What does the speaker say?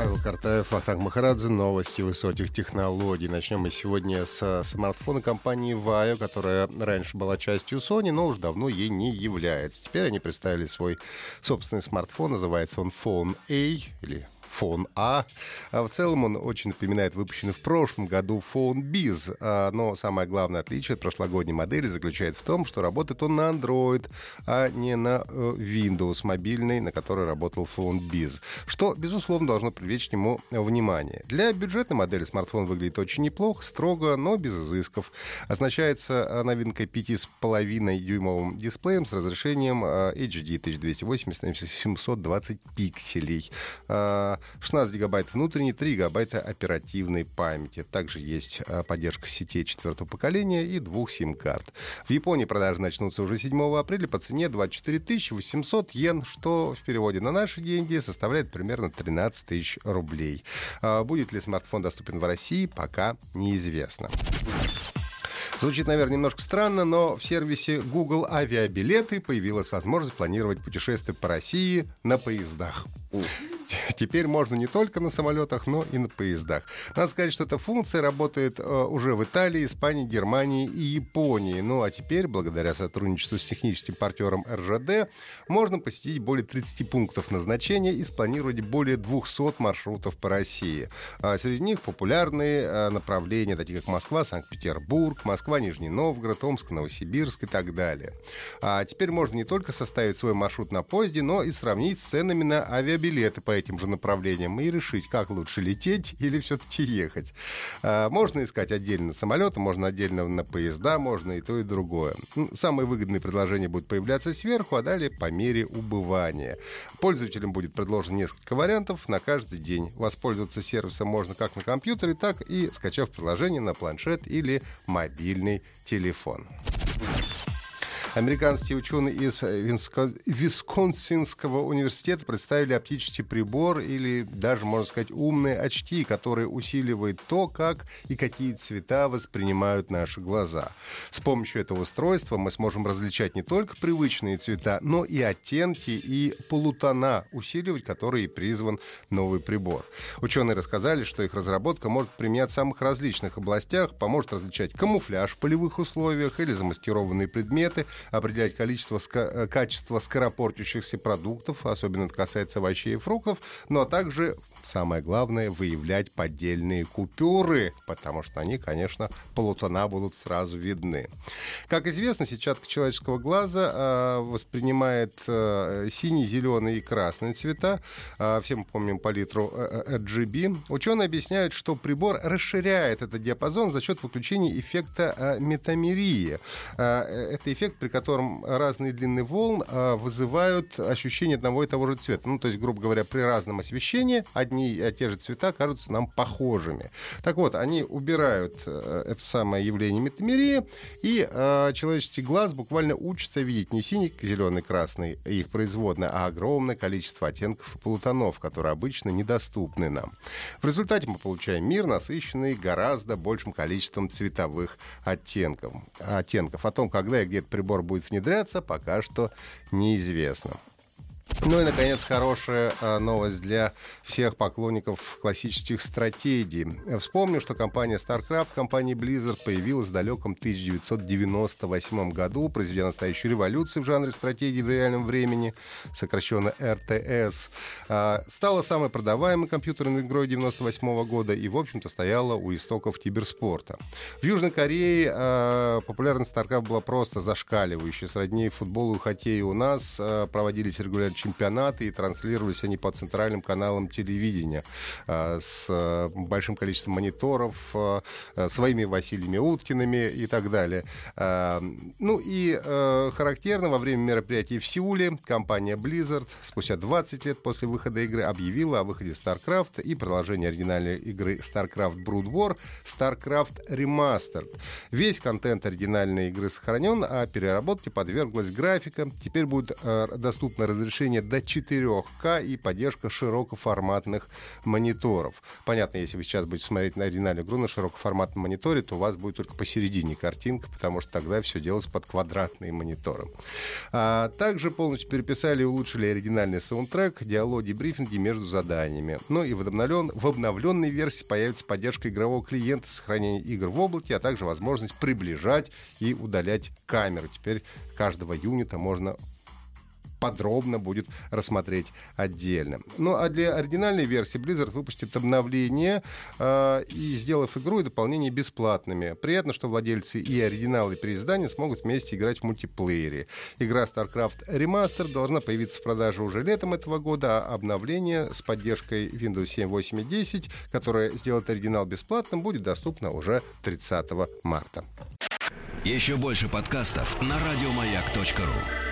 Павел Картаев, Вахтанг Махарадзе, новости высоких технологий. Начнем мы сегодня с смартфона компании Vaio, которая раньше была частью Sony, но уже давно ей не является. Теперь они представили свой собственный смартфон, называется он Phone A, или Phone A. А в целом он очень напоминает выпущенный в прошлом году Phone Biz. А, но самое главное отличие от прошлогодней модели заключается в том, что работает он на Android, а не на э, Windows мобильный, на которой работал Phone Biz. Что, безусловно, должно привлечь к нему внимание. Для бюджетной модели смартфон выглядит очень неплохо, строго, но без изысков. Означается новинкой 5,5-дюймовым дисплеем с разрешением HD 1280 на 720 пикселей. 16 гигабайт внутренней, 3 гигабайта оперативной памяти. Также есть а, поддержка сетей четвертого поколения и двух сим-карт. В Японии продажи начнутся уже 7 апреля по цене 24 800 йен, что в переводе на наши деньги составляет примерно 13 тысяч рублей. А, будет ли смартфон доступен в России, пока неизвестно. Звучит, наверное, немножко странно, но в сервисе Google Авиабилеты появилась возможность планировать путешествия по России на поездах. Теперь можно не только на самолетах, но и на поездах. Надо сказать, что эта функция работает э, уже в Италии, Испании, Германии и Японии. Ну а теперь, благодаря сотрудничеству с техническим партнером РЖД, можно посетить более 30 пунктов назначения и спланировать более 200 маршрутов по России. А среди них популярные э, направления, такие как Москва, Санкт-Петербург, Москва, Нижний Новгород, Омск, Новосибирск и так далее. А теперь можно не только составить свой маршрут на поезде, но и сравнить с ценами на авиабилеты по этим же направлениям и решить, как лучше лететь или все-таки ехать. А, можно искать отдельно самолеты, можно отдельно на поезда, можно и то, и другое. Самые выгодные предложения будут появляться сверху, а далее по мере убывания. Пользователям будет предложено несколько вариантов на каждый день. Воспользоваться сервисом можно как на компьютере, так и скачав приложение на планшет или мобильный телефон. Американские ученые из Висконсинского университета представили оптический прибор или даже, можно сказать, умные очки, которые усиливают то, как и какие цвета воспринимают наши глаза. С помощью этого устройства мы сможем различать не только привычные цвета, но и оттенки и полутона, усиливать которые призван новый прибор. Ученые рассказали, что их разработка может применяться в самых различных областях, поможет различать камуфляж в полевых условиях или замаскированные предметы, определять количество, э, качество скоропортящихся продуктов, особенно это касается овощей и фруктов, ну а также самое главное, выявлять поддельные купюры, потому что они, конечно, полутона будут сразу видны. Как известно, сетчатка человеческого глаза э, воспринимает э, синий, зеленый и красный цвета. Э, все мы помним палитру э, RGB. Ученые объясняют, что прибор расширяет этот диапазон за счет выключения эффекта э, метамерии. Э, это эффект, при котором разные длины волн э, вызывают ощущение одного и того же цвета. Ну, то есть, грубо говоря, при разном освещении одни и те же цвета кажутся нам похожими. Так вот, они убирают э, это самое явление метамерии, и э, человеческий глаз буквально учится видеть не синий, зеленый, красный, их производная, а огромное количество оттенков и полутонов, которые обычно недоступны нам. В результате мы получаем мир, насыщенный гораздо большим количеством цветовых оттенков. оттенков. О том, когда и где этот прибор будет внедряться, пока что неизвестно. Ну и, наконец, хорошая а, новость для всех поклонников классических стратегий. Вспомню, что компания StarCraft, компания Blizzard появилась в далеком 1998 году, произведя настоящую революцию в жанре стратегии в реальном времени, сокращенно РТС. А, стала самой продаваемой компьютерной игрой 98 года и, в общем-то, стояла у истоков киберспорта. В Южной Корее а, популярность StarCraft была просто зашкаливающей. Сродней футболу и хоккею у нас проводились регулярно чемпионаты, и транслировались они по центральным каналам телевидения а, с а, большим количеством мониторов, а, своими Василиями Уткиными и так далее. Ну и характерно, во время мероприятий в Сеуле компания Blizzard спустя 20 лет после выхода игры объявила о выходе StarCraft и продолжении оригинальной игры StarCraft Brood War StarCraft Remastered. Весь контент оригинальной игры сохранен, а переработке подверглась графика. Теперь будет доступно разрешение разрешение до 4К и поддержка широкоформатных мониторов. Понятно, если вы сейчас будете смотреть на оригинальную игру на широкоформатном мониторе, то у вас будет только посередине картинка, потому что тогда все делается под квадратные мониторы. А, также полностью переписали и улучшили оригинальный саундтрек, диалоги, брифинги между заданиями. Ну и в, обновлен... в обновленной версии появится поддержка игрового клиента, сохранение игр в облаке, а также возможность приближать и удалять камеру. Теперь каждого юнита можно подробно будет рассмотреть отдельно. Ну а для оригинальной версии Blizzard выпустит обновление э, и сделав игру и дополнение бесплатными. Приятно, что владельцы и оригинала, и переиздания смогут вместе играть в мультиплеере. Игра StarCraft Remaster должна появиться в продаже уже летом этого года, а обновление с поддержкой Windows 7, 8 и 10, которое сделает оригинал бесплатным, будет доступно уже 30 марта. Еще больше подкастов на радиомаяк.ру